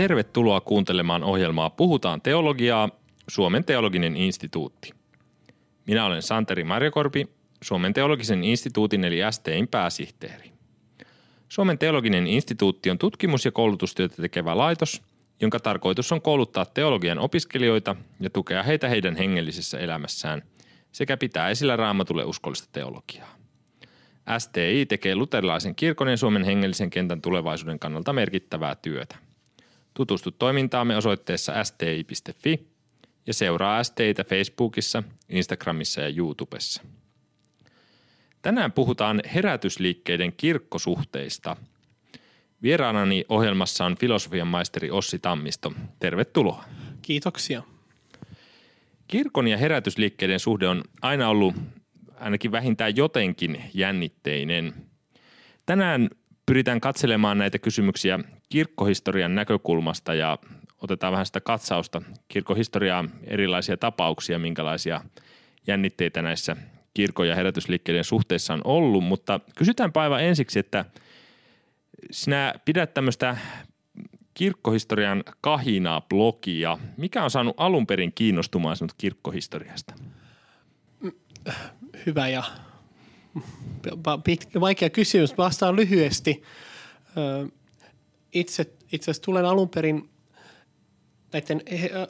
tervetuloa kuuntelemaan ohjelmaa Puhutaan teologiaa, Suomen teologinen instituutti. Minä olen Santeri Marjakorpi, Suomen teologisen instituutin eli STIn pääsihteeri. Suomen teologinen instituutti on tutkimus- ja koulutustyötä tekevä laitos, jonka tarkoitus on kouluttaa teologian opiskelijoita ja tukea heitä heidän hengellisessä elämässään sekä pitää esillä raamatulle uskollista teologiaa. STI tekee luterilaisen kirkon ja Suomen hengellisen kentän tulevaisuuden kannalta merkittävää työtä. Tutustu toimintaamme osoitteessa sti.fi ja seuraa STItä Facebookissa, Instagramissa ja YouTubessa. Tänään puhutaan herätysliikkeiden kirkkosuhteista. Vieraanani ohjelmassa on filosofian maisteri Ossi Tammisto. Tervetuloa. Kiitoksia. Kirkon ja herätysliikkeiden suhde on aina ollut ainakin vähintään jotenkin jännitteinen. Tänään pyritään katselemaan näitä kysymyksiä kirkkohistorian näkökulmasta ja otetaan vähän sitä katsausta kirkkohistoriaa, erilaisia tapauksia, minkälaisia jännitteitä näissä kirkon ja herätysliikkeiden suhteissa on ollut, mutta kysytään aivan ensiksi, että sinä pidät tämmöistä kirkkohistorian kahinaa blogia. Mikä on saanut alun perin kiinnostumaan sinut kirkkohistoriasta? Hyvä ja pitkä, vaikea kysymys. Vastaan lyhyesti. Itse, itse asiassa tulen alun perin näiden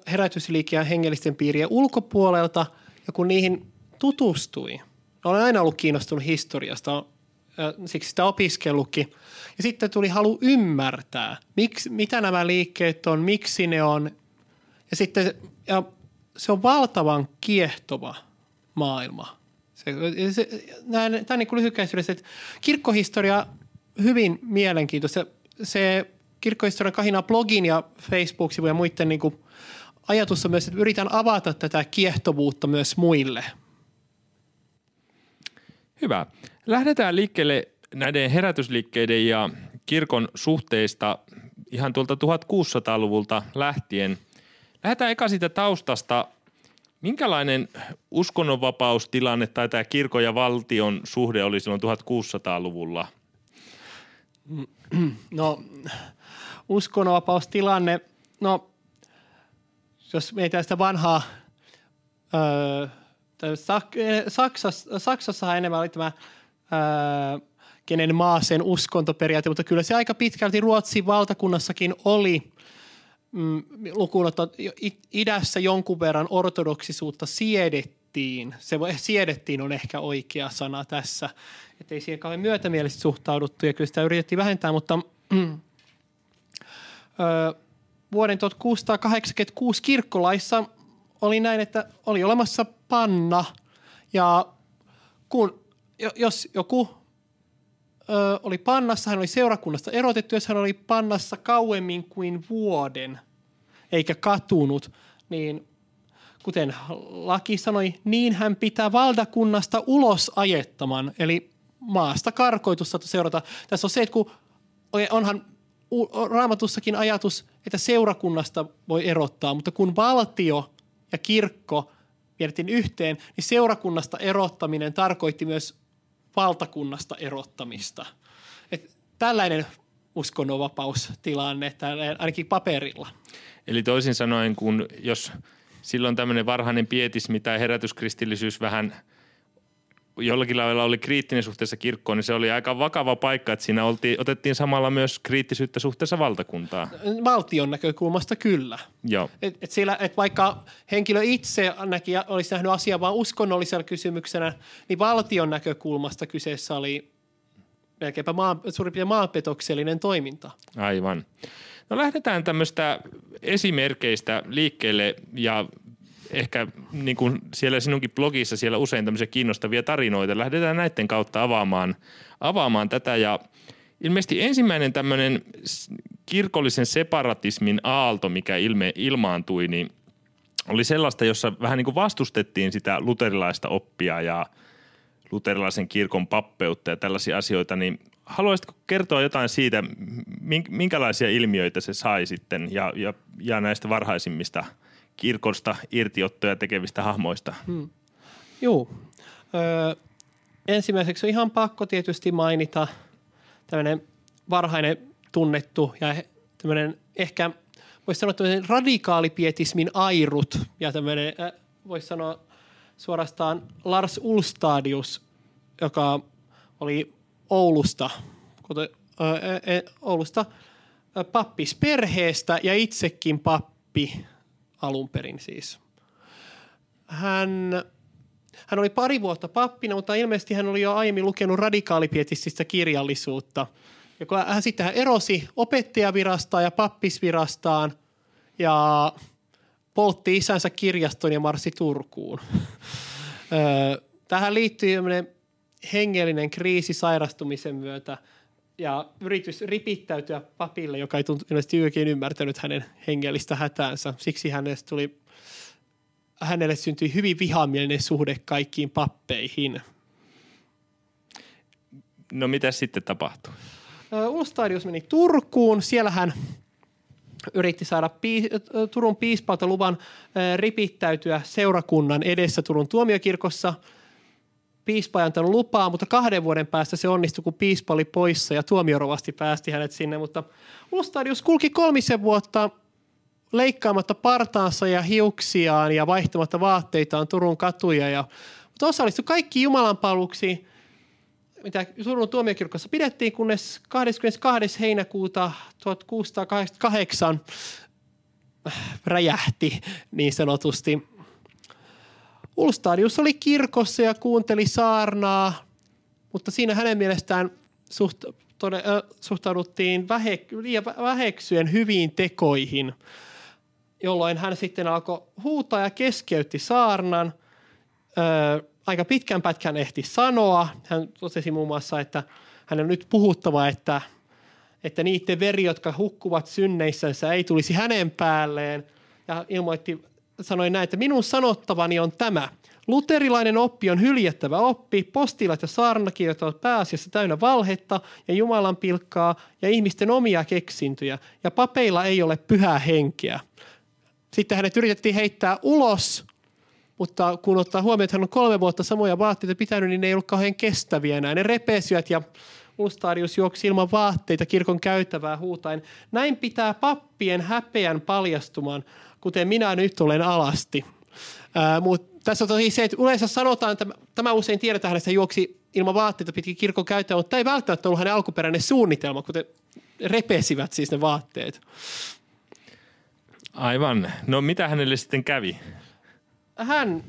herätysliikkeen hengellisten piirien ulkopuolelta ja kun niihin tutustui, olen aina ollut kiinnostunut historiasta, siksi sitä opiskellutkin. Ja sitten tuli halu ymmärtää, miksi, mitä nämä liikkeet on, miksi ne on. Ja sitten ja se on valtavan kiehtova maailma. Se, se, tämä on niin lyhykäisyydessä, että kirkkohistoria hyvin mielenkiintoista. Se kirkkohistorian kahina blogin ja Facebook-sivujen ja muiden niin kuin ajatus on myös, että yritän avata tätä kiehtovuutta myös muille. Hyvä. Lähdetään liikkeelle näiden herätysliikkeiden ja kirkon suhteista ihan tuolta 1600-luvulta lähtien. Lähdetään eka siitä taustasta. Minkälainen uskonnonvapaustilanne tai tämä kirkon ja valtion suhde oli silloin 1600-luvulla? No uskonnonvapaustilanne, no jos mietitään sitä vanhaa, öö, Saksassa, Saksassa enemmän oli tämä öö, kenen maa sen uskontoperiaate, mutta kyllä se aika pitkälti Ruotsin valtakunnassakin oli. Mm, lukuun idässä jonkun verran ortodoksisuutta siedettiin. Se siedettiin on ehkä oikea sana tässä, että ei siihen kauhean myötämielisesti suhtauduttu ja kyllä sitä yritettiin vähentää, mutta mm, ö, vuoden 1686 kirkkolaissa oli näin, että oli olemassa panna. Ja kun, jos joku ö, oli pannassa, hän oli seurakunnasta erotettu, jos hän oli pannassa kauemmin kuin vuoden eikä katunut, niin kuten laki sanoi, niin hän pitää valtakunnasta ulos ajettaman, eli maasta karkoitusta seurata. Tässä on se, että kun onhan raamatussakin ajatus, että seurakunnasta voi erottaa, mutta kun valtio ja kirkko vietettiin yhteen, niin seurakunnasta erottaminen tarkoitti myös valtakunnasta erottamista. Et tällainen uskonnonvapaustilanne, ainakin paperilla. Eli toisin sanoen, kun jos silloin tämmöinen varhainen pietismi tai herätyskristillisyys vähän jollakin lailla oli kriittinen suhteessa kirkkoon, niin se oli aika vakava paikka, että siinä oltiin, otettiin samalla myös kriittisyyttä suhteessa valtakuntaa. Valtion näkökulmasta kyllä. Joo. Et, et siellä, et vaikka henkilö itse näki, olisi nähnyt asiaa vain uskonnollisella kysymyksenä, niin valtion näkökulmasta kyseessä oli melkeinpä maan, suurin piirtein maanpetoksellinen toiminta. Aivan. No lähdetään tämmöistä esimerkkeistä liikkeelle ja ehkä niin kuin siellä sinunkin blogissa siellä usein tämmöisiä kiinnostavia tarinoita. Lähdetään näiden kautta avaamaan, avaamaan tätä ja ilmeisesti ensimmäinen tämmöinen kirkollisen separatismin aalto, mikä ilme, ilmaantui, niin oli sellaista, jossa vähän niin kuin vastustettiin sitä luterilaista oppia ja luterilaisen kirkon pappeutta ja tällaisia asioita, niin haluaisitko kertoa jotain siitä, minkälaisia ilmiöitä se sai sitten ja, ja, ja näistä varhaisimmista kirkosta irtiottoja tekevistä hahmoista? Hmm. Joo. Öö, ensimmäiseksi on ihan pakko tietysti mainita tämmöinen varhainen tunnettu ja tämmöinen ehkä voisi sanoa tämmöinen radikaalipietismin airut ja tämmöinen, äh, voisi sanoa suorastaan Lars Ulstadius, joka oli Oulusta, kuten, äh, äh, Oulusta äh, pappisperheestä ja itsekin pappi alun perin siis. Hän, hän oli pari vuotta pappina, mutta ilmeisesti hän oli jo aiemmin lukenut radikaalipietististä kirjallisuutta. Ja kun hän sitten hän erosi opettajavirastaan ja pappisvirastaan ja poltti isänsä kirjaston ja marssi Turkuun. Tähän liittyy hengellinen kriisi sairastumisen myötä ja yritys ripittäytyä papille, joka ei tuntunut ilmeisesti ymmärtänyt hänen hengellistä hätäänsä. Siksi hänestä tuli, hänelle syntyi hyvin vihamielinen suhde kaikkiin pappeihin. No mitä sitten tapahtui? Ulstadius meni Turkuun. Siellä hän yritti saada pii, Turun piispalta luvan ripittäytyä seurakunnan edessä Turun tuomiokirkossa. Piispa ei antanut lupaa, mutta kahden vuoden päästä se onnistui, kun piispa oli poissa ja tuomiorovasti päästi hänet sinne. Mutta Ulstadius kulki kolmisen vuotta leikkaamatta partaansa ja hiuksiaan ja vaihtamatta vaatteitaan Turun katuja. Ja, mutta osallistui kaikki Jumalanpalveluksiin – mitä Turun tuomiokirkossa pidettiin, kunnes 22. heinäkuuta 1688 räjähti niin sanotusti. Ulstadius oli kirkossa ja kuunteli saarnaa, mutta siinä hänen mielestään suht, tode, äh, suhtauduttiin vähe, liian väheksyen hyviin tekoihin, jolloin hän sitten alkoi huutaa ja keskeytti saarnan. Äh, aika pitkän pätkän ehti sanoa. Hän totesi muun muassa, että hän on nyt puhuttava, että, että niiden veri, jotka hukkuvat synneissänsä, ei tulisi hänen päälleen. Ja ilmoitti, sanoi näin, että minun sanottavani on tämä. Luterilainen oppi on hyljettävä oppi, postilat ja saarnakirjat ovat pääasiassa täynnä valhetta ja Jumalan pilkkaa ja ihmisten omia keksintöjä, ja papeilla ei ole pyhää henkeä. Sitten hänet yritettiin heittää ulos mutta kun ottaa huomioon, että hän on kolme vuotta samoja vaatteita pitänyt, niin ne ei ollut kauhean kestäviä enää. Ne repesyät ja Ulstadius juoksi ilman vaatteita kirkon käytävää huutain. Näin pitää pappien häpeän paljastumaan, kuten minä nyt olen alasti. Mutta tässä on tosi se, että yleensä sanotaan, että tämä usein tiedetään, että hän juoksi ilman vaatteita pitkin kirkon käytävää, mutta tämä ei välttämättä ollut hänen alkuperäinen suunnitelma, kuten repesivät siis ne vaatteet. Aivan. No mitä hänelle sitten kävi? hän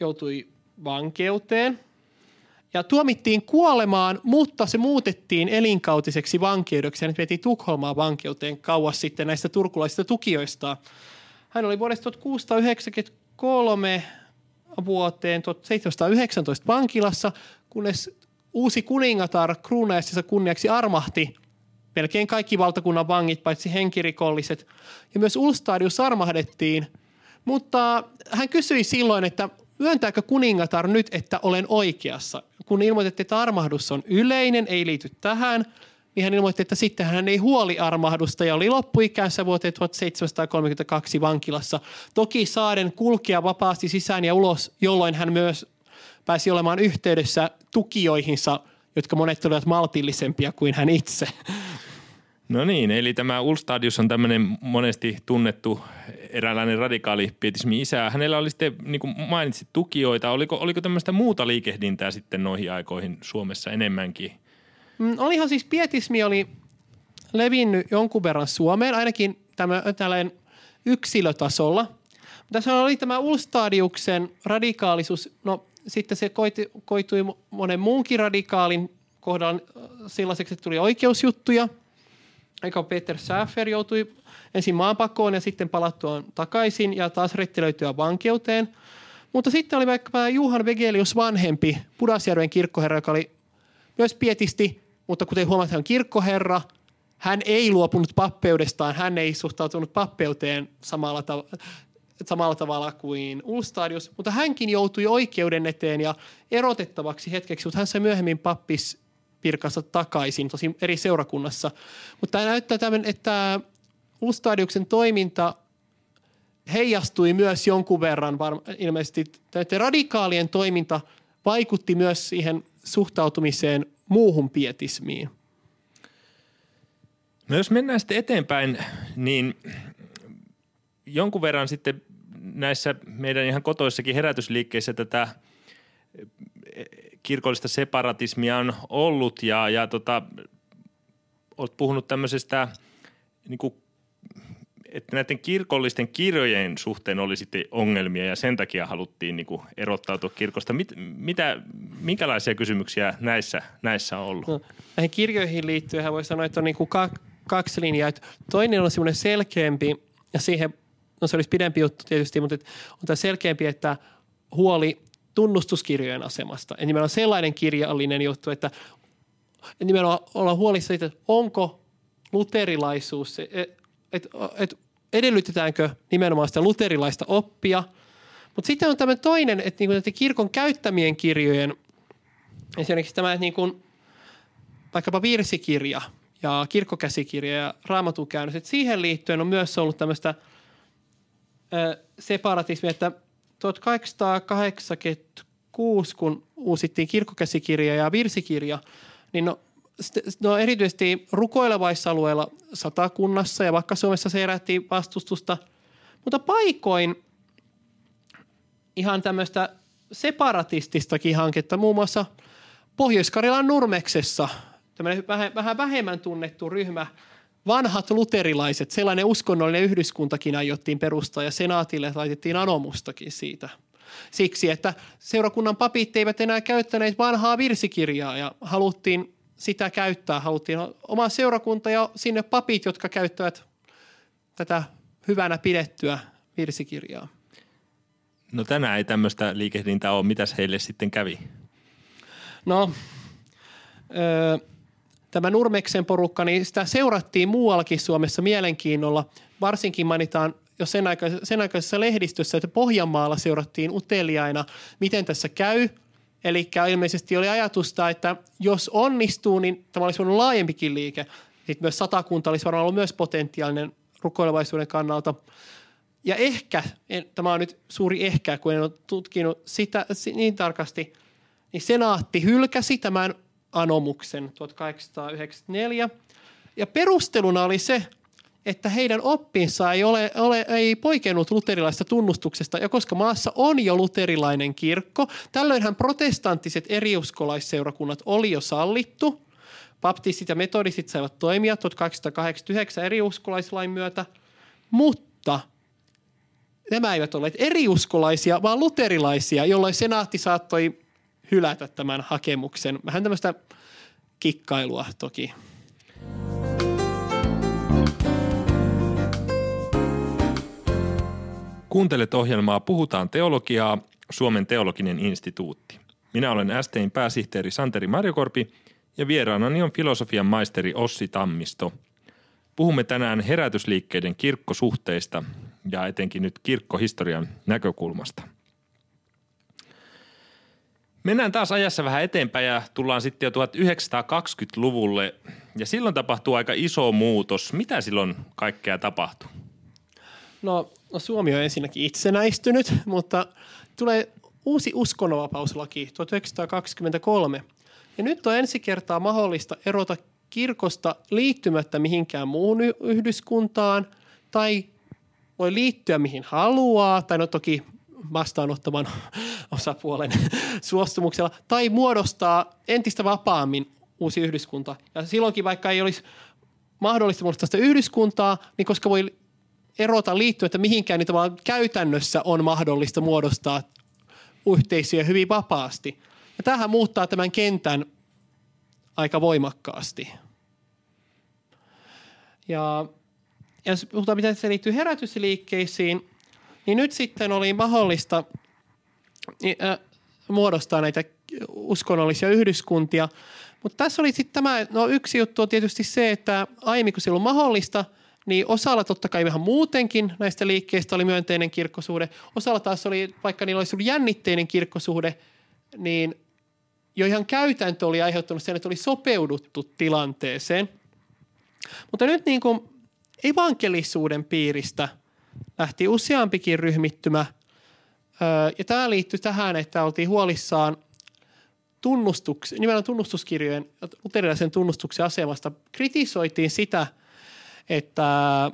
joutui vankeuteen ja tuomittiin kuolemaan, mutta se muutettiin elinkautiseksi vankeudeksi. Hänet vietiin Tukholmaan vankeuteen kauas sitten näistä turkulaisista tukijoista. Hän oli vuodesta 1693 vuoteen 1719 vankilassa, kunnes uusi kuningatar kruunaisessa kunniaksi armahti melkein kaikki valtakunnan vangit, paitsi henkirikolliset. Ja myös Ulstadius armahdettiin – mutta hän kysyi silloin, että myöntääkö kuningatar nyt, että olen oikeassa. Kun ilmoitettiin, että armahdus on yleinen, ei liity tähän, niin hän ilmoitti, että sitten hän ei huoli armahdusta ja oli loppuikänsä vuoteen 1732 vankilassa. Toki saaden kulkea vapaasti sisään ja ulos, jolloin hän myös pääsi olemaan yhteydessä tukijoihinsa, jotka monet olivat maltillisempia kuin hän itse. No niin, eli tämä Ulstadius on tämmöinen monesti tunnettu eräänlainen radikaali pietismi isä. Hänellä oli sitten, niin kuin mainitsit, tukijoita. Oliko, oliko tämmöistä muuta liikehdintää sitten noihin aikoihin Suomessa enemmänkin? Mm, olihan siis pietismi oli levinnyt jonkun verran Suomeen, ainakin tämä, tällainen yksilötasolla. Tässä oli tämä Ulstadiuksen radikaalisuus, no sitten se koiti, koitui monen muunkin radikaalin kohdalla sellaiseksi, että tuli oikeusjuttuja – eikä Peter Säfer joutui ensin maanpakoon ja sitten palattua takaisin ja taas rettelöityä vankeuteen. Mutta sitten oli vaikka Juhan Vegelius vanhempi, Pudasjärven kirkkoherra, joka oli myös pietisti, mutta kuten huomaat, hän on kirkkoherra. Hän ei luopunut pappeudestaan, hän ei suhtautunut pappeuteen samalla, tav- samalla tavalla kuin Ulstadius, mutta hänkin joutui oikeuden eteen ja erotettavaksi hetkeksi, mutta hän sai myöhemmin pappis virkansa takaisin, tosi eri seurakunnassa. Mutta tämä näyttää tämän, että Ustadiuksen toiminta heijastui myös jonkun verran, ilmeisesti että radikaalien toiminta vaikutti myös siihen suhtautumiseen muuhun pietismiin. No jos mennään sitten eteenpäin, niin jonkun verran sitten näissä meidän ihan kotoissakin herätysliikkeissä tätä kirkollista separatismia on ollut ja, ja tota, olet puhunut tämmöisestä niin kuin että näiden kirkollisten kirjojen suhteen oli sitten ongelmia ja sen takia haluttiin niin kuin erottautua kirkosta. Mit, mitä, minkälaisia kysymyksiä näissä, näissä on ollut? No, näihin kirjoihin liittyen voi sanoa, että on niin kuin kaksi linjaa. Toinen on semmoinen selkeämpi ja siihen, no se olisi pidempi juttu tietysti, mutta on tämä selkeämpi, että huoli tunnustuskirjojen asemasta. Ja nimenomaan sellainen kirjallinen juttu, että nimenomaan olla huolissa siitä, että onko luterilaisuus, että et, et edellytetäänkö nimenomaan sitä luterilaista oppia. Mutta sitten on tämmöinen toinen, että niinku kirkon käyttämien kirjojen, esimerkiksi tämä niinku, vaikkapa virsikirja ja kirkkokäsikirja ja raamatukäännös, että siihen liittyen on myös ollut tämmöistä separatismia, että 1886, kun uusittiin kirkkokäsikirja ja virsikirja, niin no, no erityisesti rukoilevaissa alueilla satakunnassa ja vaikka Suomessa se herätti vastustusta, mutta paikoin ihan tämmöistä separatististakin hanketta, muun muassa Pohjois-Karjalan Nurmeksessa, tämmöinen vähän, vähän vähemmän tunnettu ryhmä, vanhat luterilaiset, sellainen uskonnollinen yhdyskuntakin aiottiin perustaa ja senaatille laitettiin anomustakin siitä. Siksi, että seurakunnan papit eivät enää käyttäneet vanhaa virsikirjaa ja haluttiin sitä käyttää. Haluttiin oma seurakunta ja sinne papit, jotka käyttävät tätä hyvänä pidettyä virsikirjaa. No tänään ei tämmöistä liikehdintää ole. Mitäs heille sitten kävi? No, öö, tämä Nurmeksen porukka, niin sitä seurattiin muuallakin Suomessa mielenkiinnolla. Varsinkin mainitaan jo sen, aikaisessa, sen aikaisessa lehdistössä, että Pohjanmaalla seurattiin uteliaina, miten tässä käy – Eli ilmeisesti oli ajatusta, että jos onnistuu, niin tämä olisi ollut laajempikin liike. Sitten myös satakunta olisi varmaan ollut myös potentiaalinen rukoilevaisuuden kannalta. Ja ehkä, en, tämä on nyt suuri ehkä, kun en ole tutkinut sitä niin tarkasti, niin senaatti hylkäsi tämän anomuksen 1894. Ja perusteluna oli se, että heidän oppinsa ei, ole, ole, ei poikennut luterilaista tunnustuksesta, ja koska maassa on jo luterilainen kirkko, tällöinhän protestanttiset eriuskolaisseurakunnat oli jo sallittu. Baptistit ja metodistit saivat toimia 1889 eriuskolaislain myötä, mutta nämä eivät olleet eriuskolaisia, vaan luterilaisia, jolloin senaatti saattoi hylätä tämän hakemuksen. Vähän tämmöistä kikkailua toki. Kuuntelet ohjelmaa Puhutaan teologiaa, Suomen teologinen instituutti. Minä olen STin pääsihteeri Santeri Marjokorpi ja vieraanani on filosofian maisteri Ossi Tammisto. Puhumme tänään herätysliikkeiden kirkkosuhteista ja etenkin nyt kirkkohistorian näkökulmasta. Mennään taas ajassa vähän eteenpäin ja tullaan sitten jo 1920-luvulle ja silloin tapahtuu aika iso muutos. Mitä silloin kaikkea tapahtui? No, no Suomi on ensinnäkin itsenäistynyt, mutta tulee uusi uskonnonvapauslaki 1923. Ja nyt on ensi kertaa mahdollista erota kirkosta liittymättä mihinkään muuhun yhdyskuntaan tai voi liittyä mihin haluaa, tai no toki vastaanottavan osapuolen suostumuksella, tai muodostaa entistä vapaammin uusi yhdyskunta. Ja silloinkin vaikka ei olisi mahdollista muodostaa sitä yhdyskuntaa, niin koska voi erota liittyen, että mihinkään niitä vaan käytännössä on mahdollista muodostaa yhteisöjä hyvin vapaasti. Ja tähän muuttaa tämän kentän aika voimakkaasti. Ja, ja jos puhutaan, miten se liittyy herätysliikkeisiin, niin nyt sitten oli mahdollista äh, muodostaa näitä uskonnollisia yhdyskuntia. Mutta tässä oli sitten tämä, no yksi juttu on tietysti se, että aiemmin kun se mahdollista – niin osalla totta kai vähän muutenkin näistä liikkeistä oli myönteinen kirkkosuhde. Osalla taas oli, vaikka niillä olisi ollut jännitteinen kirkkosuhde, niin jo ihan käytäntö oli aiheuttanut sen, että oli sopeuduttu tilanteeseen. Mutta nyt niin kuin evankelisuuden piiristä lähti useampikin ryhmittymä. Ja tämä liittyy tähän, että oltiin huolissaan tunnustuks, nimenomaan tunnustuskirjojen, luterilaisen tunnustuksen asemasta. Kritisoitiin sitä – että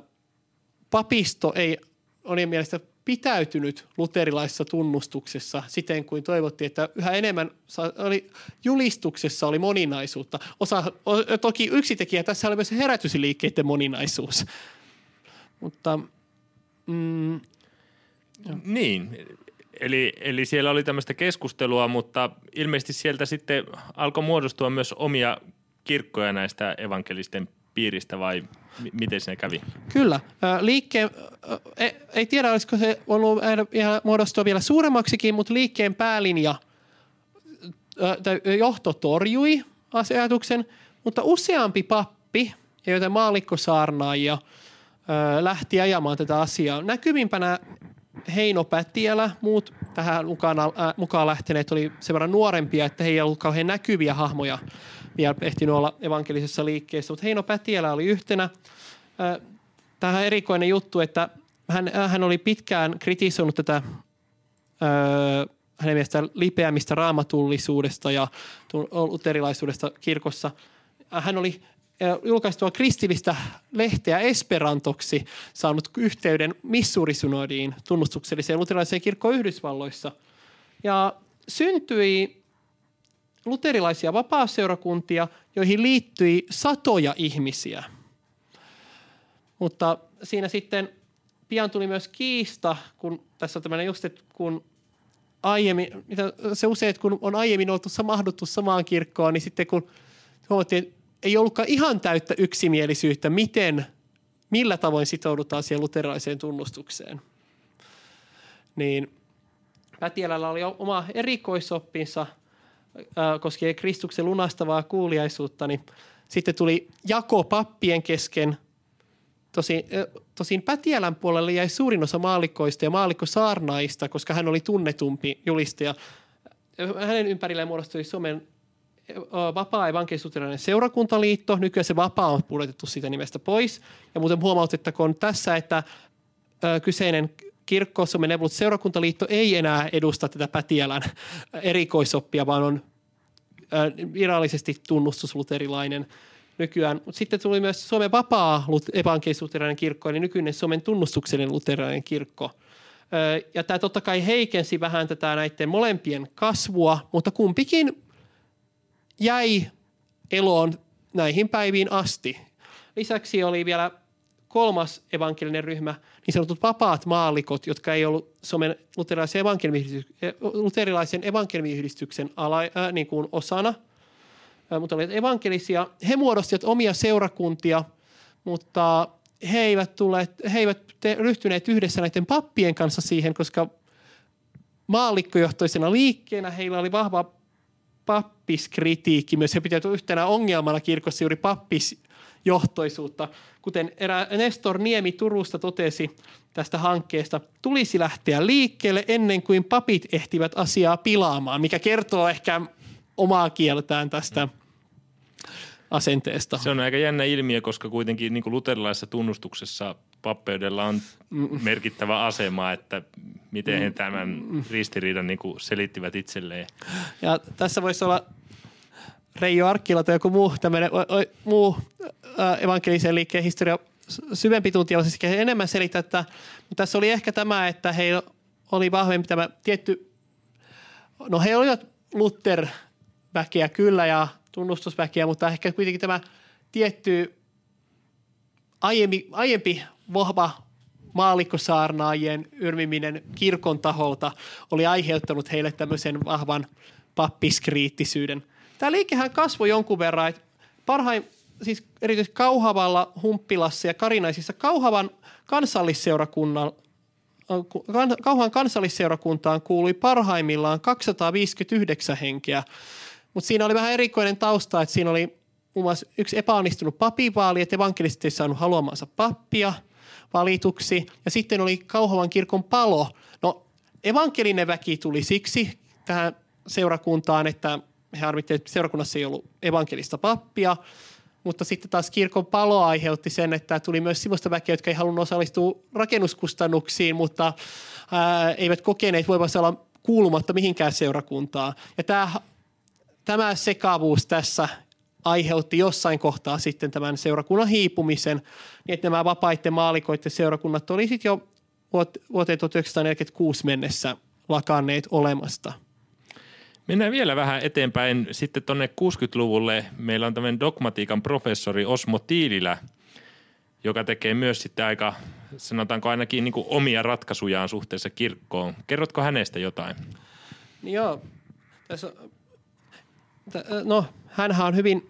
papisto ei oli mielestä pitäytynyt luterilaisessa tunnustuksessa siten kuin toivottiin, että yhä enemmän oli, julistuksessa oli moninaisuutta. Osa, toki yksi tekijä tässä oli myös herätysliikkeiden moninaisuus. Mutta mm, niin, eli, eli siellä oli tämmöistä keskustelua, mutta ilmeisesti sieltä sitten alkoi muodostua myös omia kirkkoja näistä evankelisten piiristä vai miten se kävi? Kyllä. Liikkeen, ei tiedä olisiko se ollut muodostua vielä suuremmaksikin, mutta liikkeen päälinja johto torjui ajatuksen, mutta useampi pappi, joten maallikkosaarnaajia, lähti ajamaan tätä asiaa. Näkyvimpänä Heino Pätiälä, muut tähän mukaan, äh, mukaan lähteneet oli sen verran nuorempia, että he ei ollut kauhean näkyviä hahmoja vielä ehtinyt olla evankelisessa liikkeessä. Mutta Heino Pätiälä oli yhtenä. Äh, tähän erikoinen juttu, että hän, hän oli pitkään kritisoinut tätä hänen mielestään lipeämistä raamatullisuudesta ja luterilaisuudesta kirkossa. Hän oli julkaistua kristillistä lehteä Esperantoksi saanut yhteyden Missouri-synodiin tunnustukselliseen luterilaiseen kirkkoon Yhdysvalloissa. Ja syntyi luterilaisia vapaaseurakuntia, joihin liittyi satoja ihmisiä. Mutta siinä sitten pian tuli myös kiista, kun tässä on tämmöinen just, että kun aiemmin, mitä se usein, että kun on aiemmin oltu mahduttu samaan kirkkoon, niin sitten kun huomattiin, että ei ollutkaan ihan täyttä yksimielisyyttä, miten, millä tavoin sitoudutaan siihen luterilaiseen tunnustukseen. Niin Pätielällä oli oma erikoisoppinsa koskien Kristuksen lunastavaa kuuliaisuutta, niin sitten tuli jako pappien kesken. Tosin, tosin Pätiälän puolelle jäi suurin osa maallikkoista ja maallikkosaarnaista, koska hän oli tunnetumpi julistaja. Hänen ympärilleen muodostui Suomen vapaa evankelisuutelainen seurakuntaliitto. Nykyään se vapaa on pudotettu siitä nimestä pois. Ja muuten huomautettakoon tässä, että kyseinen kirkko, Suomen Evolut seurakuntaliitto ei enää edusta tätä Pätiälän erikoisoppia, vaan on virallisesti tunnustusluterilainen nykyään. Sitten tuli myös Suomen vapaa evankelisuutelainen kirkko, eli nykyinen Suomen tunnustuksellinen luterilainen kirkko. Ja tämä totta kai heikensi vähän tätä näiden molempien kasvua, mutta kumpikin jäi eloon näihin päiviin asti. Lisäksi oli vielä kolmas evankelinen ryhmä, niin sanotut vapaat maallikot, jotka ei ollut Suomen luterilaisen evankelmiyhdistyksen, luterilaisen evankelmiyhdistyksen ala, äh, niin kuin osana, äh, mutta olivat evankelisia. He muodostivat omia seurakuntia, mutta he eivät, tulleet, he eivät te, ryhtyneet yhdessä näiden pappien kanssa siihen, koska maallikkojohtoisena liikkeenä heillä oli vahva pappiskritiikki myös. Se pitää yhtenä ongelmana kirkossa juuri pappisjohtoisuutta. Kuten erä Nestor Niemi Turusta totesi tästä hankkeesta, tulisi lähteä liikkeelle ennen kuin papit ehtivät asiaa pilaamaan, mikä kertoo ehkä omaa kieltään tästä asenteesta. Se on aika jännä ilmiö, koska kuitenkin niin kuin luterilaisessa tunnustuksessa pappeudella on merkittävä asema, että miten he tämän ristiriidan niin kuin selittivät itselleen. Ja tässä voisi olla Reijo Arkkila tai joku muu, tämmöinen, o, o, muu äh, evankelisen liikkeen historia syvempi tuntija osasi enemmän selittää, että mutta tässä oli ehkä tämä, että heillä oli vahvempi tämä tietty, no he olivat Luther-väkeä kyllä ja tunnustusväkeä, mutta ehkä kuitenkin tämä tietty aiempi, aiempi vahva maallikkosaarnaajien yrmiminen kirkon taholta oli aiheuttanut heille tämmöisen vahvan pappiskriittisyyden. Tämä liikehän kasvoi jonkun verran, että parhain, siis erityisesti Kauhavalla, Humppilassa ja Karinaisissa Kauhavan kansallisseurakunnan Kauhan kansallisseurakuntaan kuului parhaimmillaan 259 henkeä, mutta siinä oli vähän erikoinen tausta, että siinä oli muun muassa yksi epäonnistunut papivaali, että evankelistit ei saanut haluamansa pappia – valituksi. Ja sitten oli Kauhavan kirkon palo. No evankelinen väki tuli siksi tähän seurakuntaan, että he arvittiin, että seurakunnassa ei ollut evankelista pappia. Mutta sitten taas kirkon palo aiheutti sen, että tuli myös sellaista väkeä, jotka ei halunnut osallistua rakennuskustannuksiin, mutta ää, eivät kokeneet voivansa olla kuulumatta mihinkään seurakuntaan. Ja tämä, tämä sekavuus tässä aiheutti jossain kohtaa sitten tämän seurakunnan hiipumisen, niin että nämä vapaiden maalikoiden seurakunnat oli jo vuoteen 1946 mennessä lakanneet olemasta. Mennään vielä vähän eteenpäin sitten tuonne 60-luvulle. Meillä on tämmöinen dogmatiikan professori Osmo Tiililä, joka tekee myös sitten aika, sanotaanko ainakin niin omia ratkaisujaan suhteessa kirkkoon. Kerrotko hänestä jotain? Niin joo, tässä, no hänhän on hyvin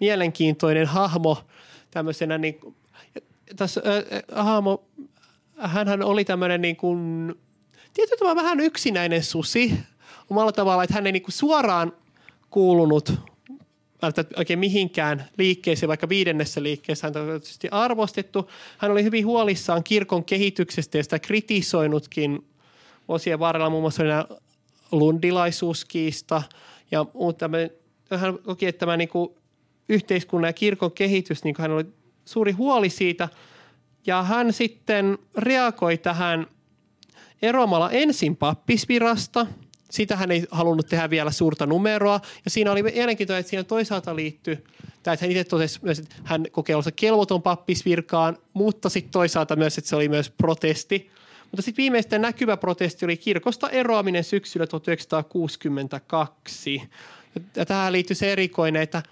mielenkiintoinen hahmo tämmöisenä niin, tässä äh, hahmo, hänhän oli tämmöinen niin kuin, tietyllä vähän yksinäinen susi omalla tavalla, että hän ei niin kuin suoraan kuulunut oikein mihinkään liikkeeseen, vaikka viidennessä liikkeessä hän on tietysti arvostettu. Hän oli hyvin huolissaan kirkon kehityksestä ja sitä kritisoinutkin vuosien varrella muun muassa lundilaisuuskiista ja muuta. Hän koki, että tämä niin yhteiskunnan ja kirkon kehitys, niin hän oli suuri huoli siitä. Ja hän sitten reagoi tähän eroamalla ensin pappisvirasta. Sitä hän ei halunnut tehdä vielä suurta numeroa. Ja siinä oli mielenkiintoista, että siinä toisaalta liittyi, tai että hän itse totesi myös, että hän kokee olla kelvoton pappisvirkaan, mutta sitten toisaalta myös, että se oli myös protesti. Mutta sitten viimeisten näkyvä protesti oli kirkosta eroaminen syksyllä 1962. Ja tähän liittyy se erikoinen, että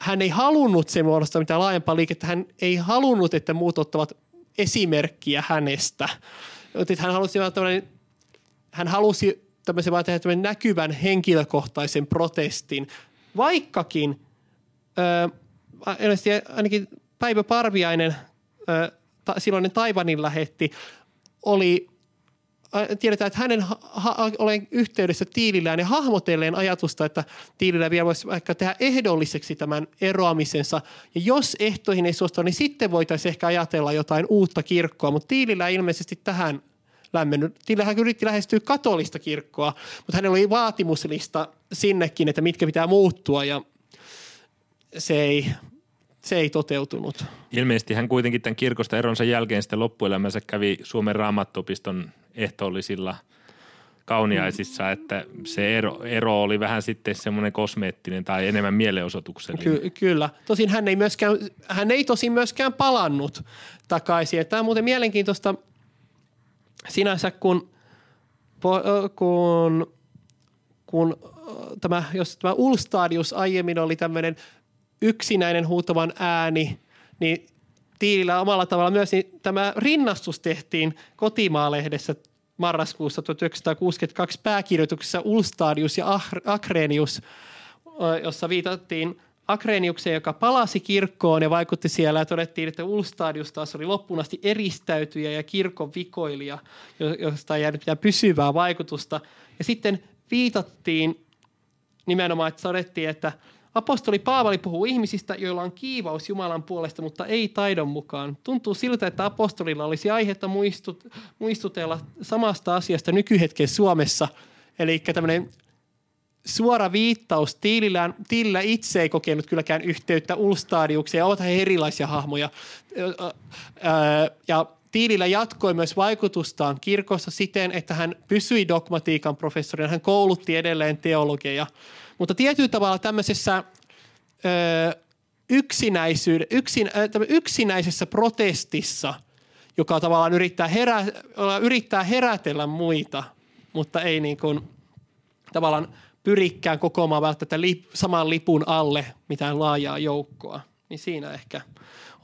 hän ei halunnut se muodostaa mitään laajempaa liikettä. Hän ei halunnut, että muut ottavat esimerkkiä hänestä. Hän halusi, hän halusi tämmöisen vaan tehdä tämmöisen näkyvän henkilökohtaisen protestin, vaikkakin äh, ainakin Päivä Parviainen, äh, ta, silloinen Taivanin lähetti, oli tiedetään, että hänen ha- ha- olen yhteydessä Tiililään ja hahmotelleen ajatusta, että Tiililä vielä voisi vaikka tehdä ehdolliseksi tämän eroamisensa. Ja jos ehtoihin ei suostu, niin sitten voitaisiin ehkä ajatella jotain uutta kirkkoa, mutta Tiililä ilmeisesti tähän lämmennyt. Tiilillähän yritti lähestyä katolista kirkkoa, mutta hänellä oli vaatimuslista sinnekin, että mitkä pitää muuttua ja se ei se ei toteutunut. Ilmeisesti hän kuitenkin tämän kirkosta eronsa jälkeen sitten loppuelämänsä kävi Suomen raamattopiston ehtoollisilla kauniaisissa, mm. että se ero, ero oli vähän sitten semmoinen kosmeettinen tai enemmän mielenosoituksellinen. Ky- kyllä. Tosin hän ei, myöskään, hän ei tosin myöskään palannut takaisin. Tämä on muuten mielenkiintoista sinänsä, kun, kun, kun tämä, jos tämä Ulstadius aiemmin oli tämmöinen – yksinäinen huutavan ääni, niin Tiilillä omalla tavalla myös niin tämä rinnastus tehtiin Kotimaalehdessä marraskuussa 1962 pääkirjoituksessa Ulstadius ja Akrenius, jossa viitattiin Akreniukseen, joka palasi kirkkoon ja vaikutti siellä ja todettiin, että Ulstadius taas oli loppuun asti eristäytyjä ja kirkon vikoilija, josta ei jäänyt mitään pysyvää vaikutusta. Ja sitten viitattiin nimenomaan, että todettiin, että – Apostoli Paavali puhuu ihmisistä, joilla on kiivaus Jumalan puolesta, mutta ei taidon mukaan. Tuntuu siltä, että apostolilla olisi aihetta muistut, muistutella samasta asiasta nykyhetken Suomessa. Eli tämmöinen suora viittaus Tiilillä, Tiilillä itse ei kokenut kylläkään yhteyttä Ulstadiukseen, ovat he erilaisia hahmoja. Ja Tiilillä jatkoi myös vaikutustaan kirkossa siten, että hän pysyi dogmatiikan professorina, hän koulutti edelleen teologeja – mutta tietyllä tavalla tämmöisessä ö, yksin, yksinäisessä protestissa, joka tavallaan yrittää, herä, yrittää herätellä muita, mutta ei niin kuin, tavallaan pyrikään kokoamaan välttämättä lip, saman lipun alle mitään laajaa joukkoa. Niin siinä ehkä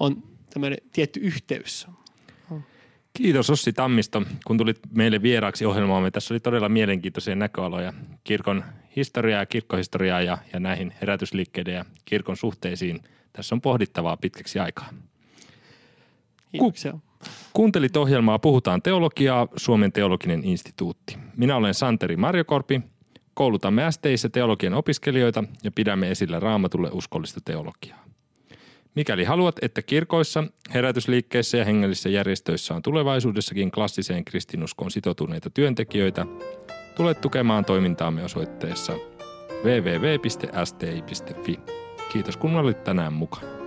on tämmöinen tietty yhteys. Kiitos Ossi Tammisto, kun tulit meille vieraaksi ohjelmaamme. Tässä oli todella mielenkiintoisia näköaloja kirkon historiaa ja kirkkohistoriaa ja, ja näihin herätysliikkeiden ja kirkon suhteisiin. Tässä on pohdittavaa pitkäksi aikaa. Kiitoksia. kuuntelit ohjelmaa Puhutaan teologiaa, Suomen teologinen instituutti. Minä olen Santeri Marjokorpi. Koulutamme STIssä teologian opiskelijoita ja pidämme esillä raamatulle uskollista teologiaa. Mikäli haluat, että kirkoissa, herätysliikkeissä ja hengellisissä järjestöissä on tulevaisuudessakin klassiseen kristinuskoon sitoutuneita työntekijöitä, tule tukemaan toimintaamme osoitteessa www.sti.fi. Kiitos kun olit tänään mukana.